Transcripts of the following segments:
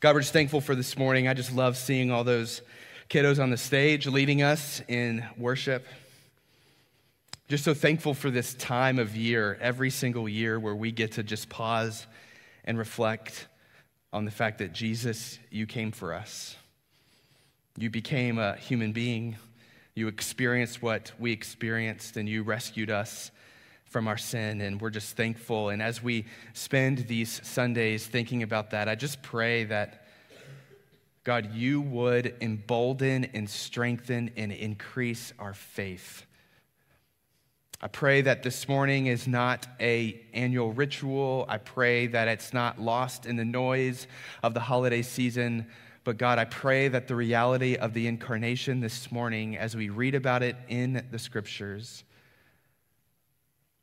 God, we're just thankful for this morning. I just love seeing all those kiddos on the stage leading us in worship. Just so thankful for this time of year, every single year, where we get to just pause and reflect on the fact that Jesus, you came for us. You became a human being. You experienced what we experienced, and you rescued us from our sin, and we're just thankful. And as we spend these Sundays thinking about that, I just pray that, God, you would embolden and strengthen and increase our faith. I pray that this morning is not a annual ritual. I pray that it's not lost in the noise of the holiday season. But God, I pray that the reality of the incarnation this morning, as we read about it in the scriptures,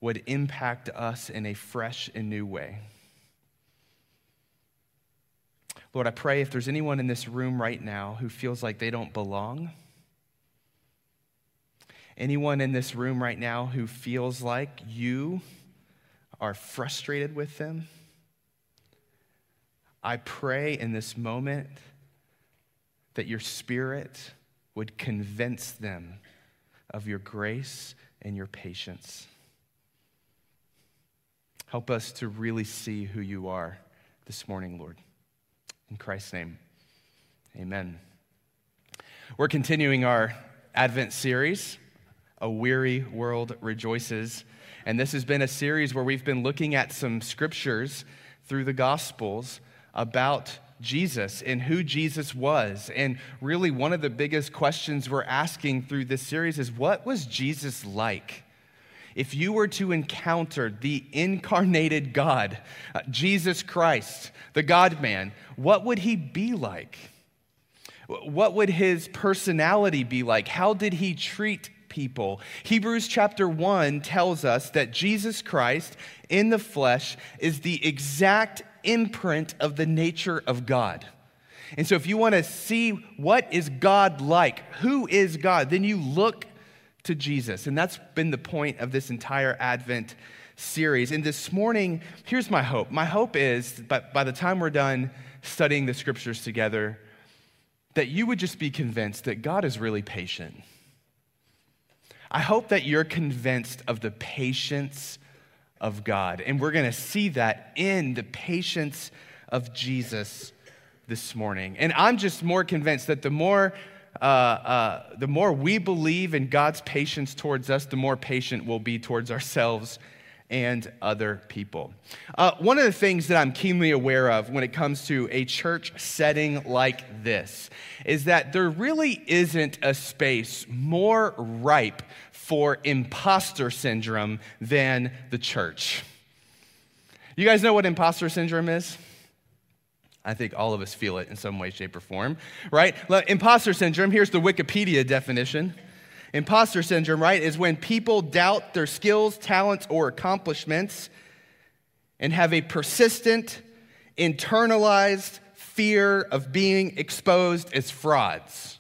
would impact us in a fresh and new way. Lord, I pray if there's anyone in this room right now who feels like they don't belong, anyone in this room right now who feels like you are frustrated with them, I pray in this moment that your spirit would convince them of your grace and your patience. Help us to really see who you are this morning, Lord. In Christ's name, amen. We're continuing our Advent series, A Weary World Rejoices. And this has been a series where we've been looking at some scriptures through the Gospels about Jesus and who Jesus was. And really, one of the biggest questions we're asking through this series is what was Jesus like? If you were to encounter the incarnated God, uh, Jesus Christ, the God man, what would he be like? What would his personality be like? How did he treat people? Hebrews chapter 1 tells us that Jesus Christ in the flesh is the exact imprint of the nature of God. And so, if you want to see what is God like, who is God, then you look to Jesus. And that's been the point of this entire Advent series. And this morning, here's my hope. My hope is that by the time we're done studying the scriptures together, that you would just be convinced that God is really patient. I hope that you're convinced of the patience of God. And we're going to see that in the patience of Jesus this morning. And I'm just more convinced that the more uh, uh, the more we believe in God's patience towards us, the more patient we'll be towards ourselves and other people. Uh, one of the things that I'm keenly aware of when it comes to a church setting like this is that there really isn't a space more ripe for imposter syndrome than the church. You guys know what imposter syndrome is? I think all of us feel it in some way, shape, or form, right? Imposter syndrome, here's the Wikipedia definition. Imposter syndrome, right, is when people doubt their skills, talents, or accomplishments and have a persistent, internalized fear of being exposed as frauds.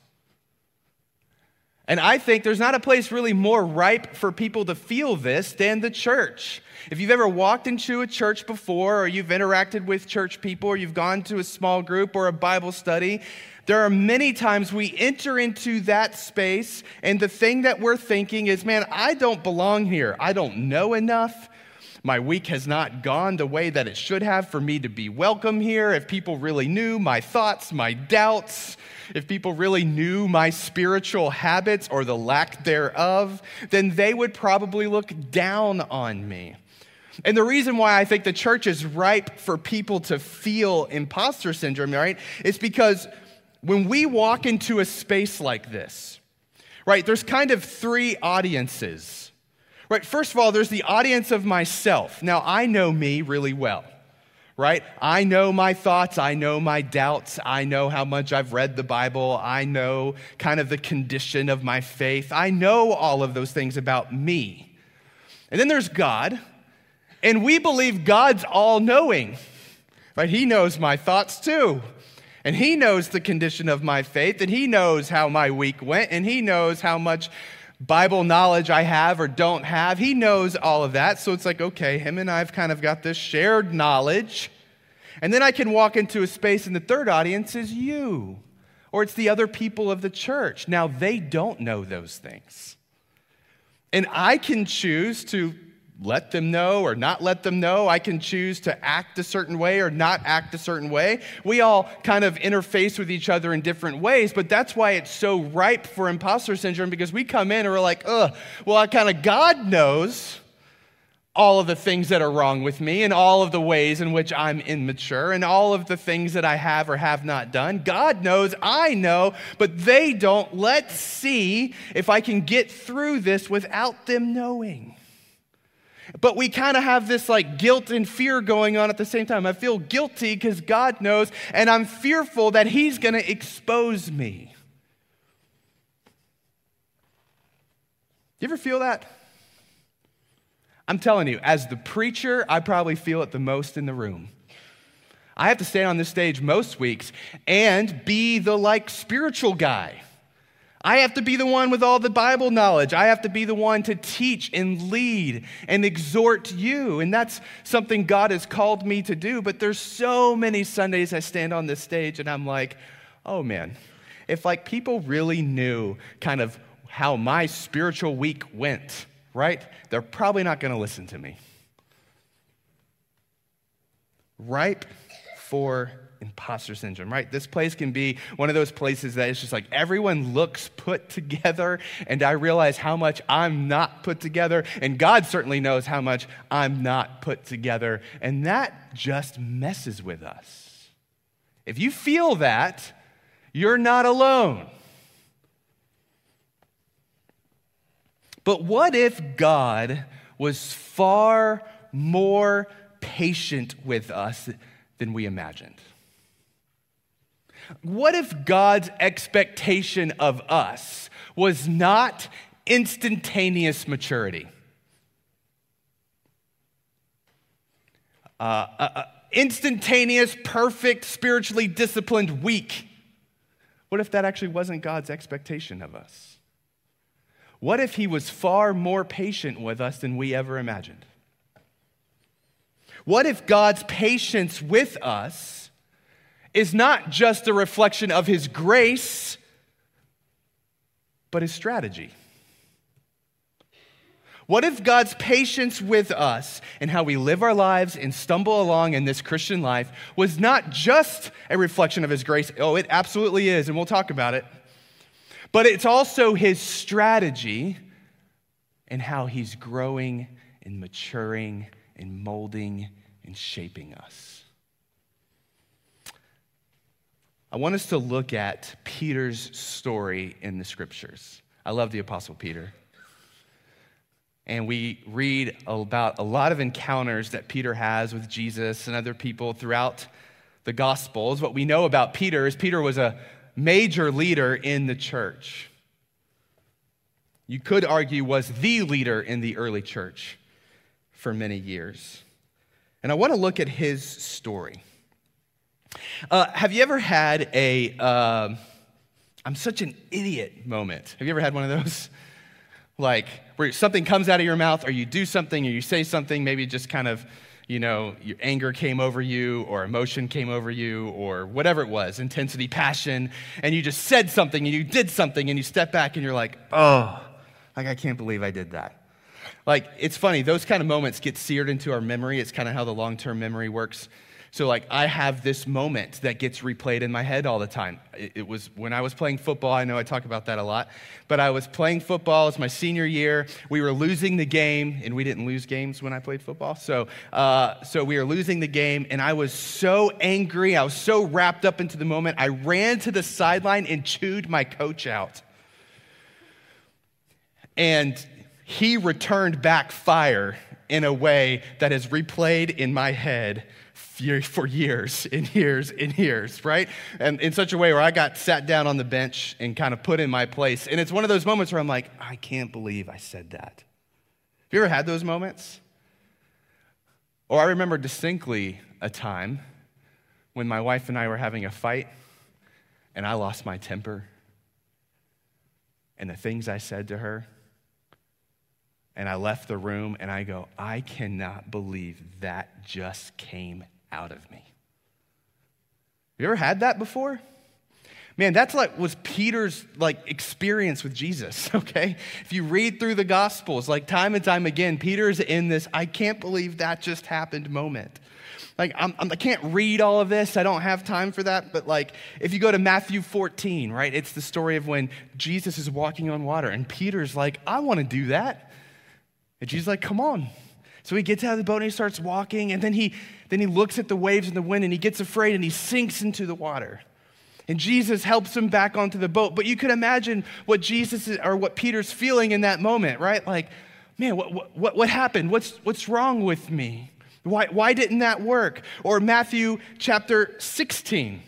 And I think there's not a place really more ripe for people to feel this than the church. If you've ever walked into a church before, or you've interacted with church people, or you've gone to a small group or a Bible study, there are many times we enter into that space, and the thing that we're thinking is, man, I don't belong here. I don't know enough. My week has not gone the way that it should have for me to be welcome here. If people really knew my thoughts, my doubts, if people really knew my spiritual habits or the lack thereof, then they would probably look down on me. And the reason why I think the church is ripe for people to feel imposter syndrome, right, is because when we walk into a space like this, right, there's kind of three audiences. Right, first of all, there's the audience of myself. Now, I know me really well, right? I know my thoughts, I know my doubts, I know how much I've read the Bible, I know kind of the condition of my faith, I know all of those things about me. And then there's God, and we believe God's all knowing, right? He knows my thoughts too. And He knows the condition of my faith, and He knows how my week went, and He knows how much Bible knowledge I have or don't have. He knows all of that. So it's like, okay, Him and I have kind of got this shared knowledge. And then I can walk into a space, and the third audience is you, or it's the other people of the church. Now, they don't know those things. And I can choose to let them know or not let them know. I can choose to act a certain way or not act a certain way. We all kind of interface with each other in different ways, but that's why it's so ripe for imposter syndrome because we come in and we're like, ugh, well, I kind of, God knows all of the things that are wrong with me and all of the ways in which I'm immature and all of the things that I have or have not done. God knows, I know, but they don't. Let's see if I can get through this without them knowing. But we kind of have this like guilt and fear going on at the same time. I feel guilty because God knows, and I'm fearful that He's going to expose me. You ever feel that? I'm telling you, as the preacher, I probably feel it the most in the room. I have to stand on this stage most weeks and be the like spiritual guy. I have to be the one with all the Bible knowledge. I have to be the one to teach and lead and exhort you. And that's something God has called me to do. But there's so many Sundays I stand on this stage and I'm like, oh man, if like people really knew kind of how my spiritual week went, right? They're probably not going to listen to me. Ripe for imposter syndrome, right? This place can be one of those places that it's just like everyone looks put together, and I realize how much I'm not put together, and God certainly knows how much I'm not put together, and that just messes with us. If you feel that, you're not alone. But what if God was far more patient with us than we imagined? What if God's expectation of us was not instantaneous maturity? Uh, uh, uh, instantaneous, perfect, spiritually disciplined week. What if that actually wasn't God's expectation of us? What if he was far more patient with us than we ever imagined? What if God's patience with us is not just a reflection of his grace, but his strategy? What if God's patience with us and how we live our lives and stumble along in this Christian life was not just a reflection of His grace? Oh, it absolutely is, and we'll talk about it. But it's also his strategy and how he's growing and maturing and molding and shaping us. I want us to look at Peter's story in the scriptures. I love the Apostle Peter. And we read about a lot of encounters that Peter has with Jesus and other people throughout the Gospels. What we know about Peter is Peter was a major leader in the church. You could argue was the leader in the early church for many years. And I want to look at his story. Uh, have you ever had a uh, I'm such an idiot moment? Have you ever had one of those? Like where something comes out of your mouth, or you do something, or you say something, maybe just kind of you know, your anger came over you or emotion came over you or whatever it was, intensity, passion, and you just said something and you did something and you step back and you're like, oh, like I can't believe I did that. Like, it's funny, those kind of moments get seared into our memory. It's kind of how the long term memory works. So, like, I have this moment that gets replayed in my head all the time. It, it, was when I was playing football. I know I talk about that a lot, but I was playing football. It's my senior year. We were losing the game, and we didn't lose games when I played football. So, uh, so we were losing the game, and I was so angry. I was so wrapped up into the moment. I ran to the sideline and chewed my coach out. And he returned back fire in a way that has replayed in my head for years and years and years, right? And in such a way where I got sat down on the bench and kind of put in my place. And it's one of those moments where I'm like, I can't believe I said that. Have you ever had those moments? Or I remember distinctly a time when my wife and I were having a fight and I lost my temper and the things I said to her. And I left the room and I go, I cannot believe that just came out of me. You ever had that before? Man, that's like was Peter's like experience with Jesus, okay? If you read through the gospels, like time and time again, Peter's in this I can't believe that just happened moment. Like I'm, I'm, I can not read all of this. I don't have time for that, but like if you go to Matthew 14, right? It's the story of when Jesus is walking on water and Peter's like, "I want to do that." And Jesus like, "Come on." So he gets out of the boat and he starts walking and then he then he looks at the waves and the wind and he gets afraid and he sinks into the water. And Jesus helps him back onto the boat. But you could imagine what Jesus is, or what Peter's feeling in that moment, right? Like, man, what, what, what happened? What's, what's wrong with me? Why, why didn't that work? Or Matthew chapter 16.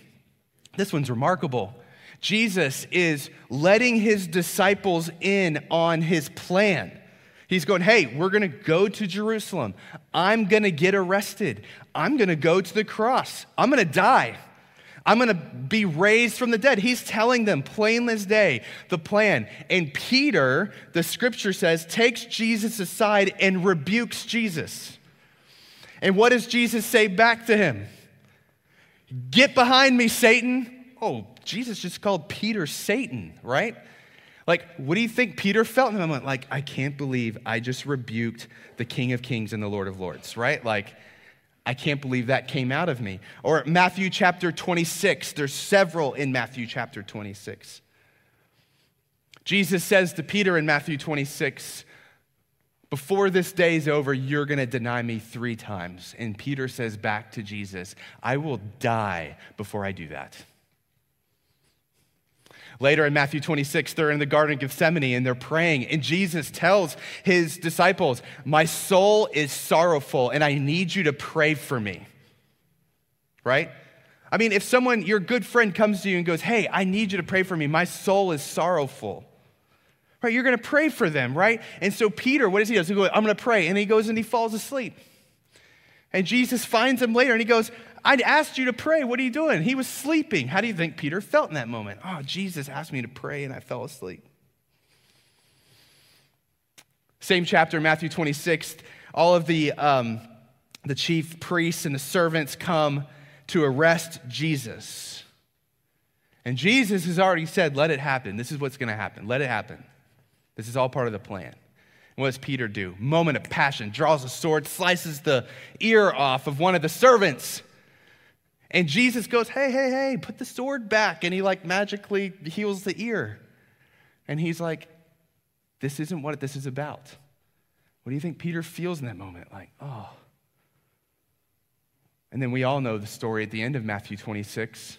This one's remarkable. Jesus is letting his disciples in on his plan. He's going, hey, we're going to go to Jerusalem. I'm going to get arrested. I'm going to go to the cross. I'm going to die. I'm going to be raised from the dead. He's telling them plain as day the plan. And Peter, the scripture says, takes Jesus aside and rebukes Jesus. And what does Jesus say back to him? Get behind me, Satan. Oh, Jesus just called Peter Satan, right? Like, what do you think Peter felt in the moment? Like, I can't believe I just rebuked the King of Kings and the Lord of Lords, right? Like, I can't believe that came out of me. Or Matthew chapter 26, there's several in Matthew chapter 26. Jesus says to Peter in Matthew 26, Before this day is over, you're going to deny me three times. And Peter says back to Jesus, I will die before I do that. Later in Matthew 26, they're in the Garden of Gethsemane and they're praying. And Jesus tells his disciples, My soul is sorrowful and I need you to pray for me. Right? I mean, if someone, your good friend, comes to you and goes, Hey, I need you to pray for me. My soul is sorrowful. Right? You're going to pray for them, right? And so Peter, what does he do? He goes, I'm going to pray. And he goes and he falls asleep. And Jesus finds him later and he goes, I'd asked you to pray. What are you doing? He was sleeping. How do you think Peter felt in that moment? Oh, Jesus asked me to pray and I fell asleep. Same chapter, Matthew 26. All of the, um, the chief priests and the servants come to arrest Jesus. And Jesus has already said, Let it happen. This is what's going to happen. Let it happen. This is all part of the plan. And what does Peter do? Moment of passion, draws a sword, slices the ear off of one of the servants. And Jesus goes, Hey, hey, hey, put the sword back. And he like magically heals the ear. And he's like, This isn't what this is about. What do you think Peter feels in that moment? Like, oh. And then we all know the story at the end of Matthew 26,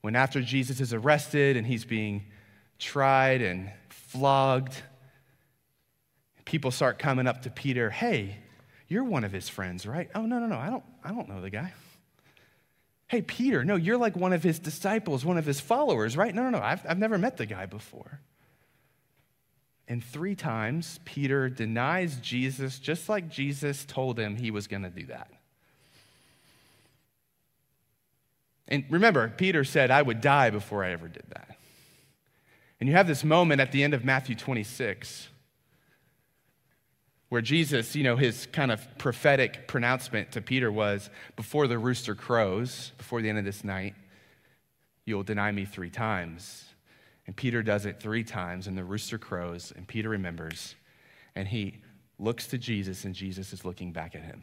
when after Jesus is arrested and he's being tried and flogged, people start coming up to Peter, hey, you're one of his friends, right? Oh, no, no, no, I don't, I don't know the guy. Hey, Peter, no, you're like one of his disciples, one of his followers, right? No, no, no, I've, I've never met the guy before. And three times, Peter denies Jesus just like Jesus told him he was going to do that. And remember, Peter said, I would die before I ever did that. And you have this moment at the end of Matthew 26 where Jesus, you know, his kind of prophetic pronouncement to Peter was before the rooster crows, before the end of this night, you'll deny me three times. And Peter does it three times, and the rooster crows, and Peter remembers, and he looks to Jesus, and Jesus is looking back at him.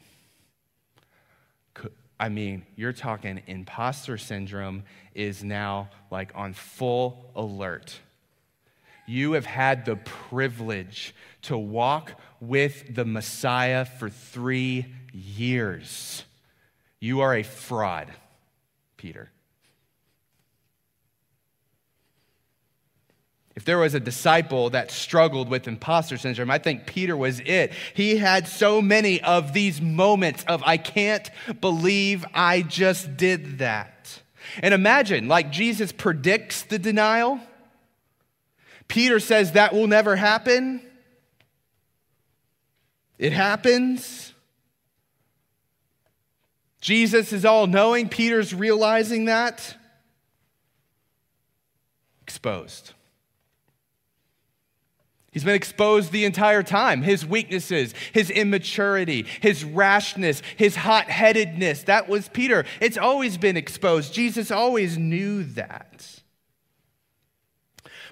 I mean, you're talking imposter syndrome is now like on full alert. You have had the privilege to walk with the Messiah for three years. You are a fraud, Peter. If there was a disciple that struggled with imposter syndrome, I think Peter was it. He had so many of these moments of, I can't believe I just did that. And imagine, like Jesus predicts the denial. Peter says that will never happen. It happens. Jesus is all knowing. Peter's realizing that. Exposed. He's been exposed the entire time. His weaknesses, his immaturity, his rashness, his hot headedness. That was Peter. It's always been exposed. Jesus always knew that.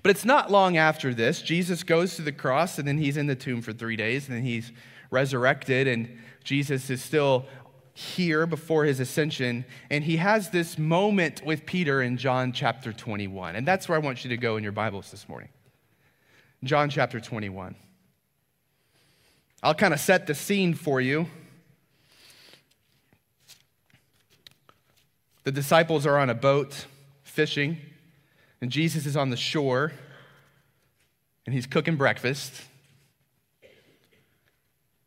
But it's not long after this. Jesus goes to the cross and then he's in the tomb for three days and then he's resurrected and Jesus is still here before his ascension. And he has this moment with Peter in John chapter 21. And that's where I want you to go in your Bibles this morning. John chapter 21. I'll kind of set the scene for you. The disciples are on a boat fishing, and Jesus is on the shore, and he's cooking breakfast.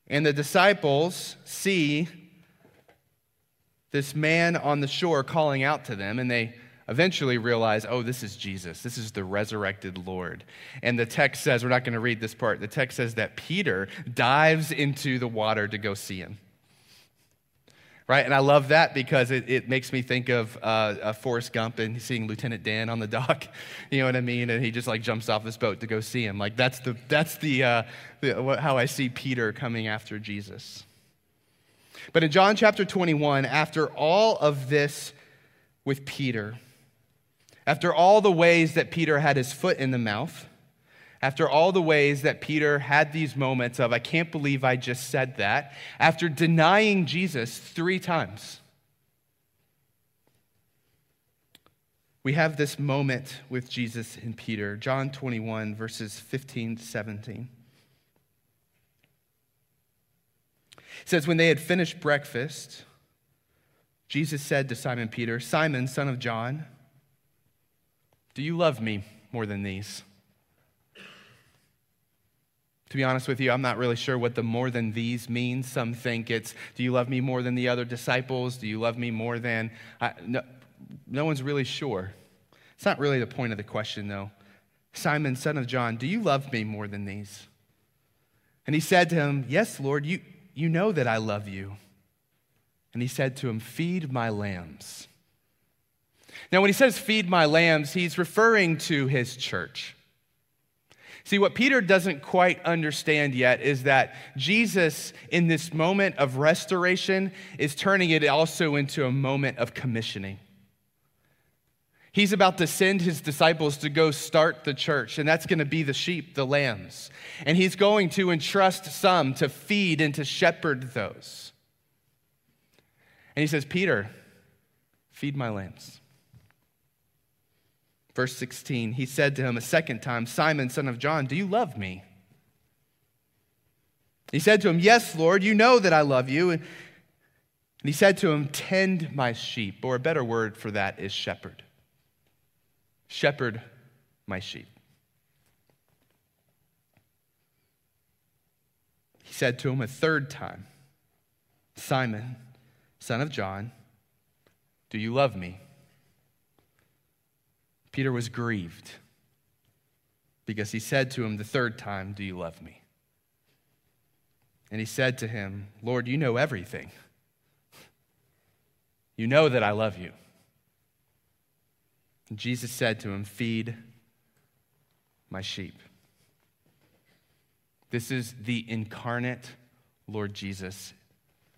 And the disciples see this man on the shore calling out to them, and they eventually realize, oh, this is Jesus. This is the resurrected Lord. And the text says, we're not going to read this part, the text says that Peter dives into the water to go see him. Right? And I love that because it, it makes me think of uh, Forrest Gump and seeing Lieutenant Dan on the dock. You know what I mean? And he just like jumps off this boat to go see him. Like that's the, that's the, uh, the how I see Peter coming after Jesus. But in John chapter 21, after all of this with Peter, after all the ways that Peter had his foot in the mouth, after all the ways that Peter had these moments of, I can't believe I just said that, after denying Jesus three times, we have this moment with Jesus and Peter. John 21, verses 15 to 17. It says, When they had finished breakfast, Jesus said to Simon Peter, Simon, son of John, do you love me more than these? To be honest with you, I'm not really sure what the more than these means. Some think it's, do you love me more than the other disciples? Do you love me more than. I, no, no one's really sure. It's not really the point of the question, though. Simon, son of John, do you love me more than these? And he said to him, Yes, Lord, you, you know that I love you. And he said to him, Feed my lambs. Now, when he says feed my lambs, he's referring to his church. See, what Peter doesn't quite understand yet is that Jesus, in this moment of restoration, is turning it also into a moment of commissioning. He's about to send his disciples to go start the church, and that's going to be the sheep, the lambs. And he's going to entrust some to feed and to shepherd those. And he says, Peter, feed my lambs. Verse 16, he said to him a second time, Simon, son of John, do you love me? He said to him, Yes, Lord, you know that I love you. And he said to him, Tend my sheep, or a better word for that is shepherd. Shepherd my sheep. He said to him a third time, Simon, son of John, do you love me? Peter was grieved because he said to him the third time, Do you love me? And he said to him, Lord, you know everything. You know that I love you. And Jesus said to him, Feed my sheep. This is the incarnate Lord Jesus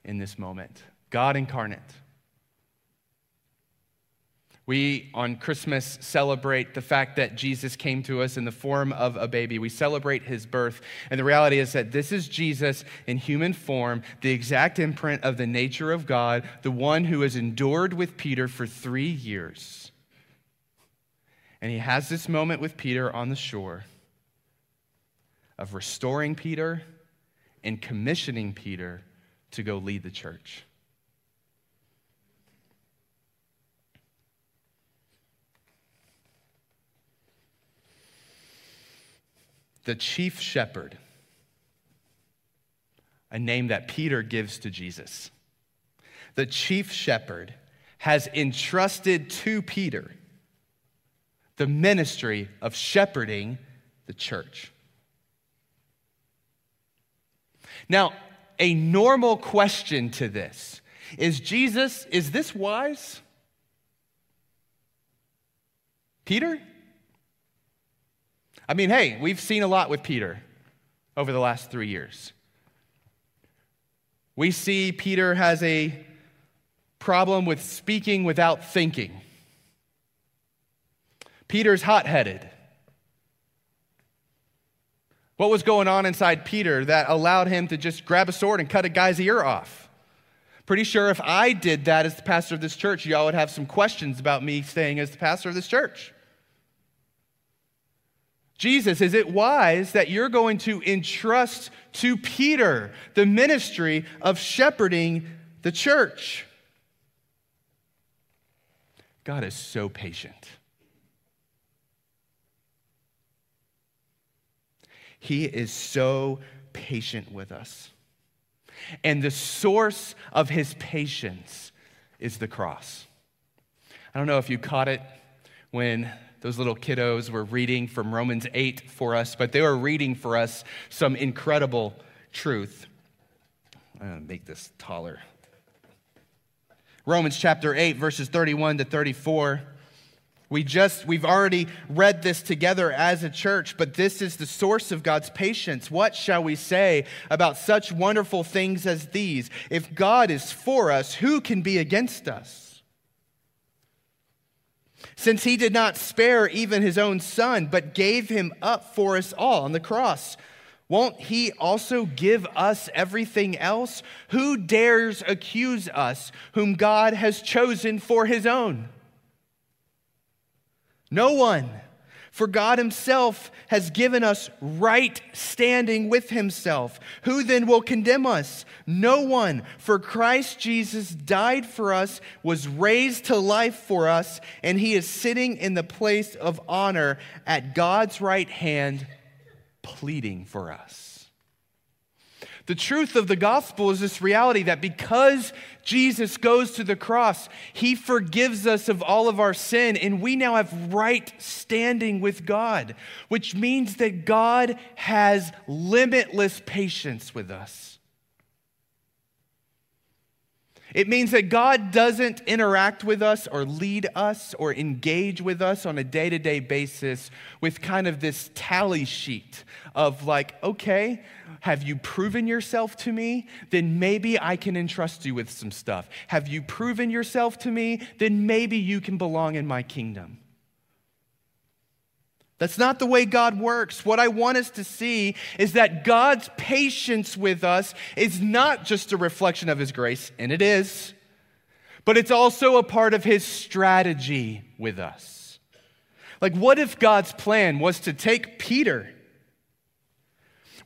in this moment. God incarnate. We, on Christmas, celebrate the fact that Jesus came to us in the form of a baby. We celebrate his birth. And the reality is that this is Jesus in human form, the exact imprint of the nature of God, the one who has endured with Peter for three years. And he has this moment with Peter on the shore of restoring Peter and commissioning Peter to go lead the church. The chief shepherd, a name that Peter gives to Jesus. The chief shepherd has entrusted to Peter the ministry of shepherding the church. Now, a normal question to this is Jesus, is this wise? Peter? I mean, hey, we've seen a lot with Peter. over the last three years. We see Peter has a problem with speaking without thinking. Peter's hot headed. What was going on inside Peter that allowed him to just grab a sword and cut a guy's ear off? Pretty sure if I did that as the pastor of this church, y'all would have some questions about me staying as the pastor of this church. Jesus, is it wise that you're going to entrust to Peter the ministry of shepherding the church? God is so patient. He is so patient with us. And the source of his patience is the cross. I don't know if you caught it when those little kiddos were reading from Romans 8 for us, but they were reading for us some incredible truth. I'm going to make this taller. Romans chapter 8, verses 31 to 34. We just, we've already read this together as a church, but this is the source of God's patience. What shall we say about such wonderful things as these? If God is for us, who can be against us? Since he did not spare even his own son, but gave him up for us all on the cross, won't he also give us everything else? Who dares accuse us, whom God has chosen for his own? No one. For God Himself has given us right standing with Himself. Who then will condemn us? No one. For Christ Jesus died for us, was raised to life for us, and He is sitting in the place of honor at God's right hand, pleading for us. The truth of the gospel is this reality that because Jesus goes to the cross, he forgives us of all of our sin, and we now have right standing with God, which means that God has limitless patience with us. It means that God doesn't interact with us or lead us or engage with us on a day to day basis with kind of this tally sheet of, like, okay, have you proven yourself to me? Then maybe I can entrust you with some stuff. Have you proven yourself to me? Then maybe you can belong in my kingdom. That's not the way God works. What I want us to see is that God's patience with us is not just a reflection of His grace, and it is, but it's also a part of His strategy with us. Like, what if God's plan was to take Peter?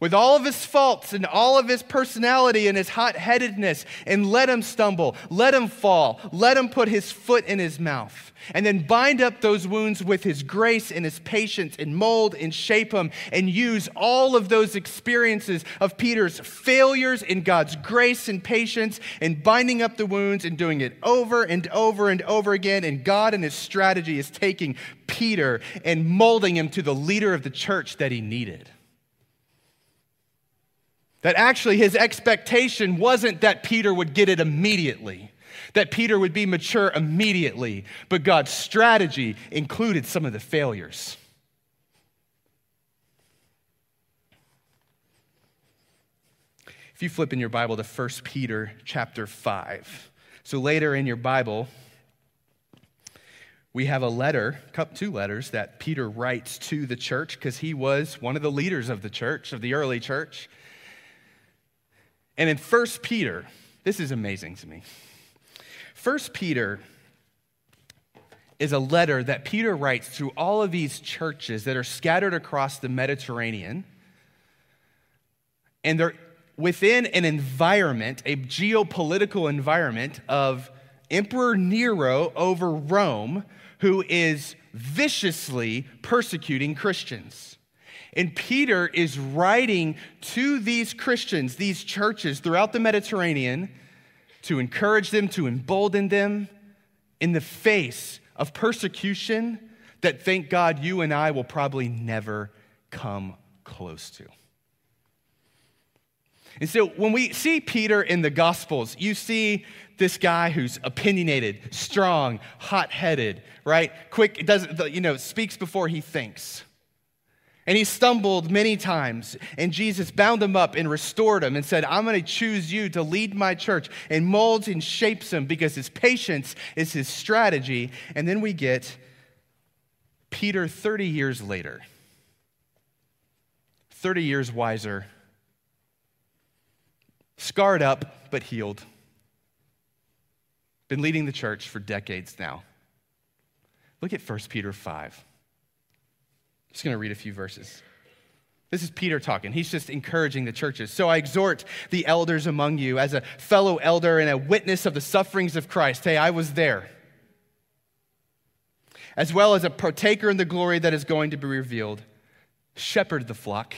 With all of his faults and all of his personality and his hot headedness and let him stumble, let him fall, let him put his foot in his mouth, and then bind up those wounds with his grace and his patience and mold and shape him and use all of those experiences of Peter's failures in God's grace and patience and binding up the wounds and doing it over and over and over again. And God and his strategy is taking Peter and molding him to the leader of the church that he needed. That actually his expectation wasn't that Peter would get it immediately, that Peter would be mature immediately, but God's strategy included some of the failures. If you flip in your Bible to 1 Peter chapter 5. So later in your Bible, we have a letter, two letters that Peter writes to the church because he was one of the leaders of the church, of the early church. And in 1 Peter, this is amazing to me. 1 Peter is a letter that Peter writes to all of these churches that are scattered across the Mediterranean. And they're within an environment, a geopolitical environment of Emperor Nero over Rome, who is viciously persecuting Christians. And Peter is writing to these Christians, these churches throughout the Mediterranean, to encourage them, to embolden them in the face of persecution that, thank God, you and I will probably never come close to. And so when we see Peter in the Gospels, you see this guy who's opinionated, strong, hot headed, right? Quick, doesn't, you know, speaks before he thinks. And he stumbled many times, and Jesus bound him up and restored him and said, I'm going to choose you to lead my church, and molds and shapes him because his patience is his strategy. And then we get Peter 30 years later, 30 years wiser, scarred up but healed, been leading the church for decades now. Look at 1 Peter 5 just going to read a few verses. This is Peter talking. He's just encouraging the churches. So I exhort the elders among you as a fellow elder and a witness of the sufferings of Christ. Hey, I was there. As well as a partaker in the glory that is going to be revealed. Shepherd the flock,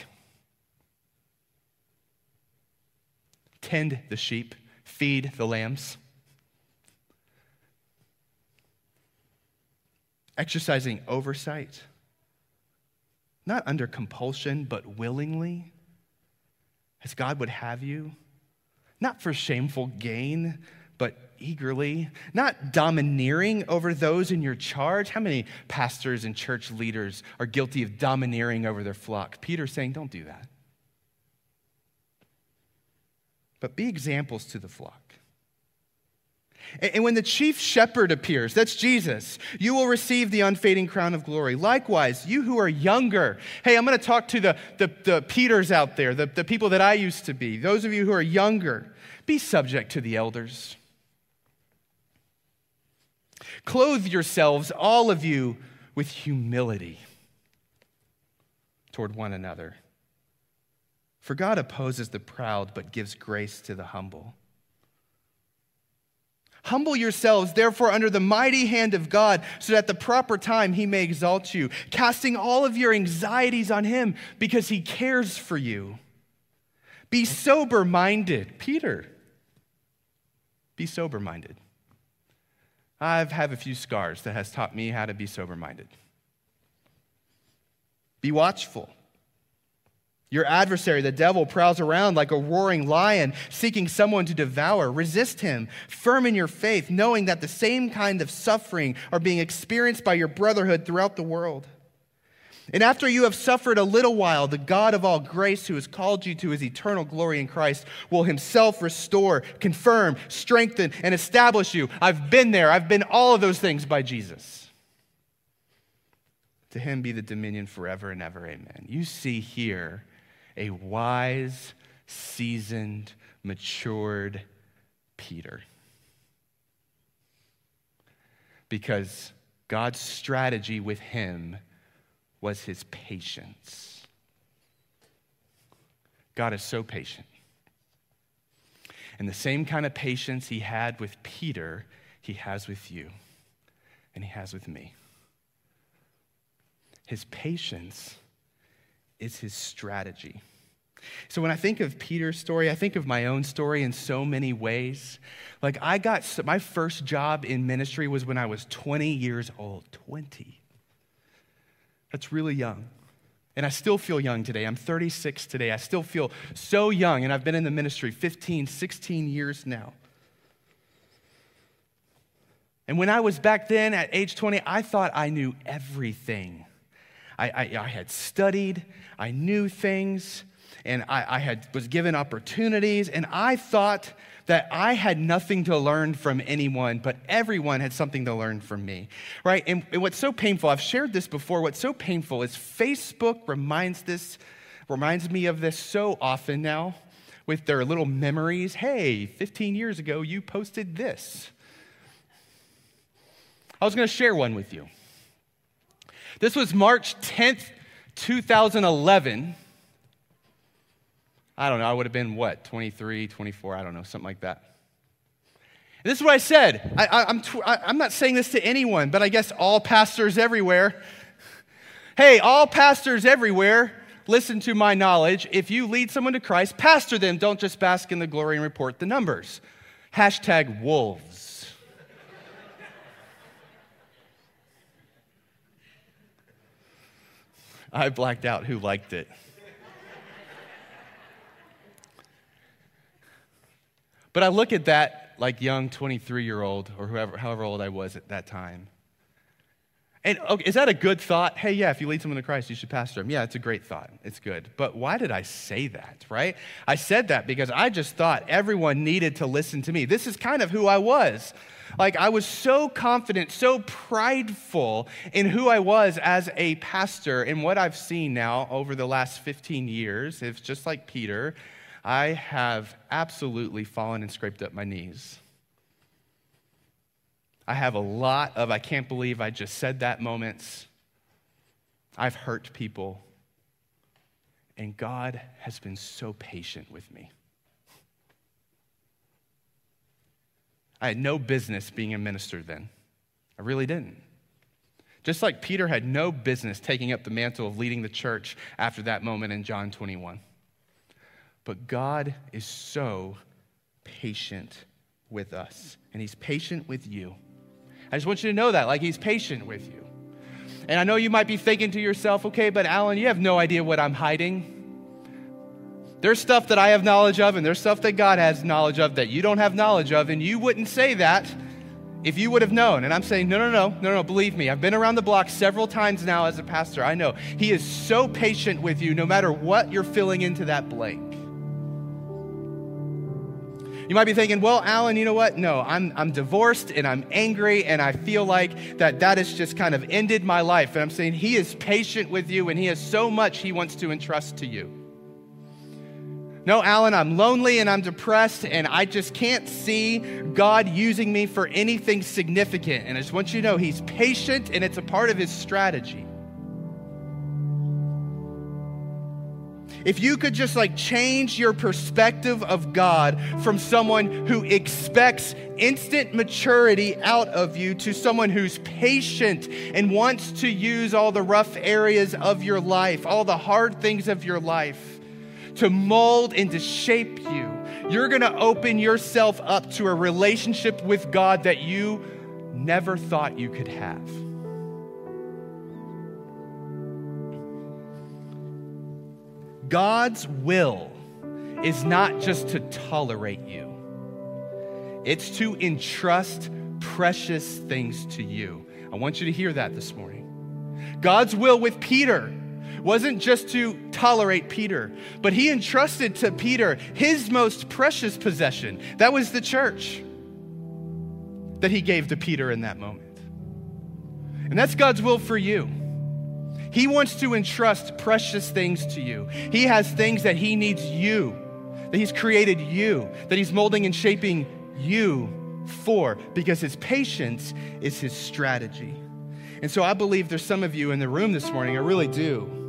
tend the sheep, feed the lambs. Exercising oversight not under compulsion, but willingly, as God would have you, not for shameful gain, but eagerly, not domineering over those in your charge. How many pastors and church leaders are guilty of domineering over their flock? Peter's saying, don't do that. But be examples to the flock. And when the chief shepherd appears, that's Jesus, you will receive the unfading crown of glory. Likewise, you who are younger, hey, I'm going to talk to the, the, the Peters out there, the, the people that I used to be. Those of you who are younger, be subject to the elders. Clothe yourselves, all of you, with humility toward one another. For God opposes the proud, but gives grace to the humble. Humble yourselves, therefore, under the mighty hand of God, so that at the proper time he may exalt you, casting all of your anxieties on him because he cares for you. Be sober minded. Peter, be sober minded. I've had a few scars that has taught me how to be sober minded. Be watchful. Your adversary, the devil, prowls around like a roaring lion, seeking someone to devour. Resist him, firm in your faith, knowing that the same kind of suffering are being experienced by your brotherhood throughout the world. And after you have suffered a little while, the God of all grace, who has called you to his eternal glory in Christ, will himself restore, confirm, strengthen, and establish you. I've been there. I've been all of those things by Jesus. To him be the dominion forever and ever. Amen. You see here a wise, seasoned, matured Peter. Because God's strategy with him was his patience. God is so patient. And the same kind of patience he had with Peter, he has with you, and he has with me. His patience is his strategy. So when I think of Peter's story, I think of my own story in so many ways. Like I got my first job in ministry was when I was 20 years old. 20. That's really young. And I still feel young today. I'm 36 today. I still feel so young, and I've been in the ministry 15, 16 years now. And when I was back then at age 20, I thought I knew everything. I, I, I had studied, I knew things, and I, I had, was given opportunities, and I thought that I had nothing to learn from anyone, but everyone had something to learn from me, right? And, and what's so painful, I've shared this before, what's so painful is Facebook reminds this, reminds me of this so often now with their little memories. Hey, 15 years ago, you posted this. I was going to share one with you. This was March 10th, 2011. I don't know, I would have been what, 23, 24, I don't know, something like that. And this is what I said. I, am tw- I'm not saying this to anyone, but I guess all pastors everywhere. Hey, all pastors everywhere, listen to my knowledge. If you lead someone to Christ, pastor them. Don't just bask in the glory and report the numbers. Hashtag wolves. I blacked out who liked it. but I look at that like young 23 year old or whoever, however old I was at that time. And okay, is that a good thought? Hey, yeah, if you lead someone to Christ, you should pastor them. Yeah, it's a great thought. It's good. But why did I say that, right? I said that because I just thought everyone needed to listen to me. This is kind of who I was. Like, I was so confident, so prideful in who I was as a pastor. And what I've seen now over the last 15 years, it's just like Peter, I have absolutely fallen and scraped up my knees. I have a lot of, I can't believe I just said that moments. I've hurt people. And God has been so patient with me. I had no business being a minister then. I really didn't. Just like Peter had no business taking up the mantle of leading the church after that moment in John 21. But God is so patient with us, and He's patient with you. I just want you to know that, like He's patient with you. And I know you might be thinking to yourself, okay, but Alan, you have no idea what I'm hiding. There's stuff that I have knowledge of, and there's stuff that God has knowledge of that you don't have knowledge of, and you wouldn't say that if you would have known. And I'm saying, no, no, no, no, no, believe me. I've been around the block several times now as a pastor. I know. He is so patient with you no matter what you're filling into that blank. You might be thinking, well, Alan, you know what? No, I'm, I'm divorced and I'm angry and I feel like that that has just kind of ended my life. And I'm saying he is patient with you and he has so much he wants to entrust to you. No, Alan, I'm lonely and I'm depressed and I just can't see God using me for anything significant. And I just want you to know he's patient and it's a part of his strategy. If you could just like change your perspective of God from someone who expects instant maturity out of you to someone who's patient and wants to use all the rough areas of your life, all the hard things of your life to mold and to shape you, you're going to open yourself up to a relationship with God that you never thought you could have. God's will is not just to tolerate you, it's to entrust precious things to you. I want you to hear that this morning. God's will with Peter wasn't just to tolerate Peter, but he entrusted to Peter his most precious possession. That was the church that he gave to Peter in that moment. And that's God's will for you. He wants to entrust precious things to you. He has things that He needs you, that He's created you, that He's molding and shaping you for, because His patience is His strategy. And so I believe there's some of you in the room this morning, I really do.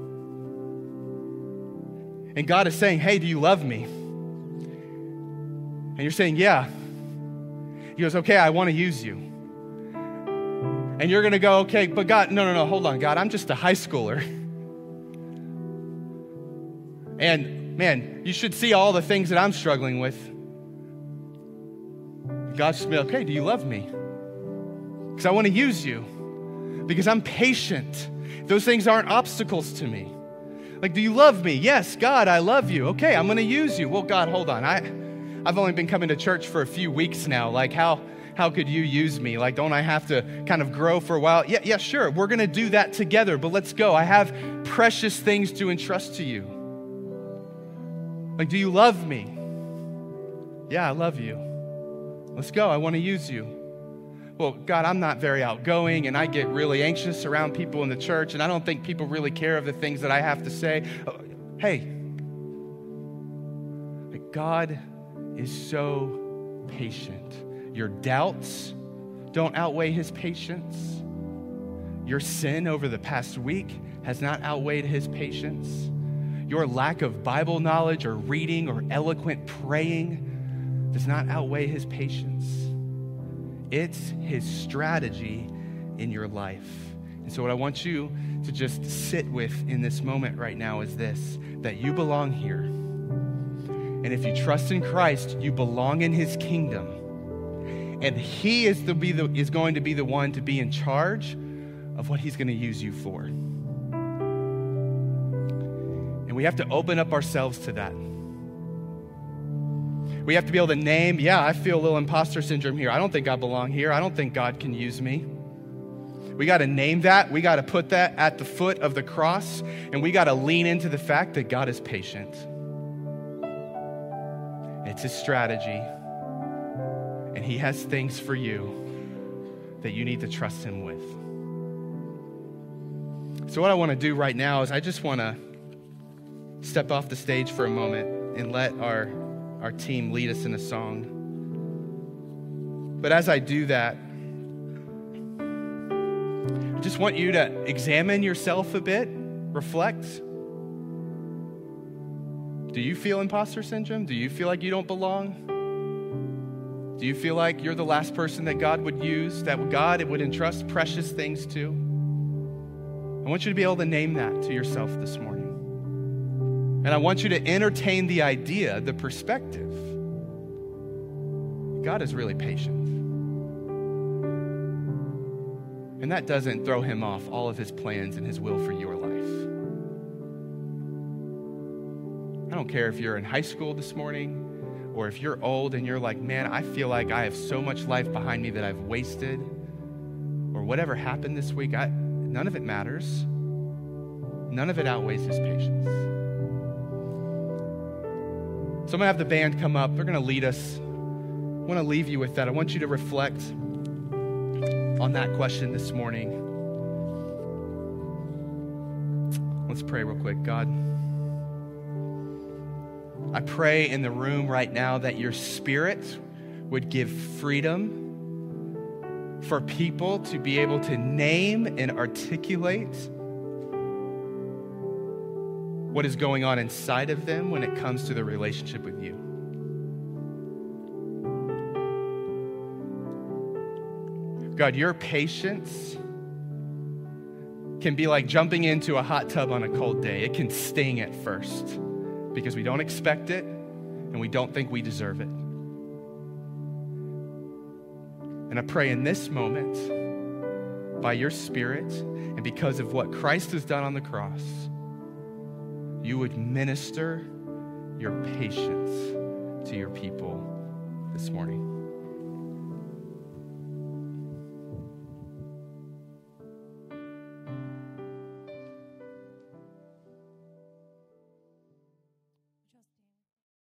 And God is saying, Hey, do you love me? And you're saying, Yeah. He goes, Okay, I want to use you. And you're going to go, okay, but God, no, no, no, hold on, God, I'm just a high schooler. And man, you should see all the things that I'm struggling with. God should be, okay, do you love me? Because I want to use you. Because I'm patient. Those things aren't obstacles to me. Like, do you love me? Yes, God, I love you. Okay, I'm going to use you. Well, God, hold on. I, I've only been coming to church for a few weeks now. Like, how, how could you use me? Like, don't I have to kind of grow for a while? Yeah, yeah, sure. We're going to do that together, but let's go. I have precious things to entrust to you. Like, do you love me? Yeah, I love you. Let's go. I want to use you. Well, God, I'm not very outgoing and I get really anxious around people in the church and I don't think people really care of the things that I have to say. Uh, hey, God is so patient. Your doubts don't outweigh his patience. Your sin over the past week has not outweighed his patience. Your lack of Bible knowledge or reading or eloquent praying does not outweigh his patience. It's his strategy in your life. And so, what I want you to just sit with in this moment right now is this that you belong here. And if you trust in Christ, you belong in his kingdom and he is, the, be the, is going to be the one to be in charge of what he's going to use you for. And we have to open up ourselves to that. We have to be able to name, yeah, I feel a little imposter syndrome here. I don't think I belong here. I don't think God can use me. We got to name that. We got to put that at the foot of the cross. And we got to lean into the fact that God is patient. It's his strategy. And he has things for you that you need to trust him with. So, what I want to do right now is I just want to step off the stage for a moment and let our, our team lead us in a song. But as I do that, I just want you to examine yourself a bit, reflect. Do you feel imposter syndrome? Do you feel like you don't belong? Do you feel like you're the last person that God would use, that God would entrust precious things to? I want you to be able to name that to yourself this morning. And I want you to entertain the idea, the perspective. God is really patient. And that doesn't throw him off all of his plans and his will for your life. I don't care if you're in high school this morning or if you're old and you're like, man, I feel like I have so much life behind me that I've wasted or whatever happened this week. I, none of it matters. None of it outweighs his patience. So I'm going to have the band come up. They're going to lead us. I want to leave you with that. I want you to reflect on that question this morning. Let's pray real quick. God, I pray in the room right now that your spirit would give freedom for people to be able to name and articulate what is going on inside of them when it comes to their relationship with you. God, your patience can be like jumping into a hot tub on a cold day. It can sting at first because we don't expect it and we don't think we deserve it. And I pray in this moment, by your Spirit and because of what Christ has done on the cross, you would minister your patience to your people this morning.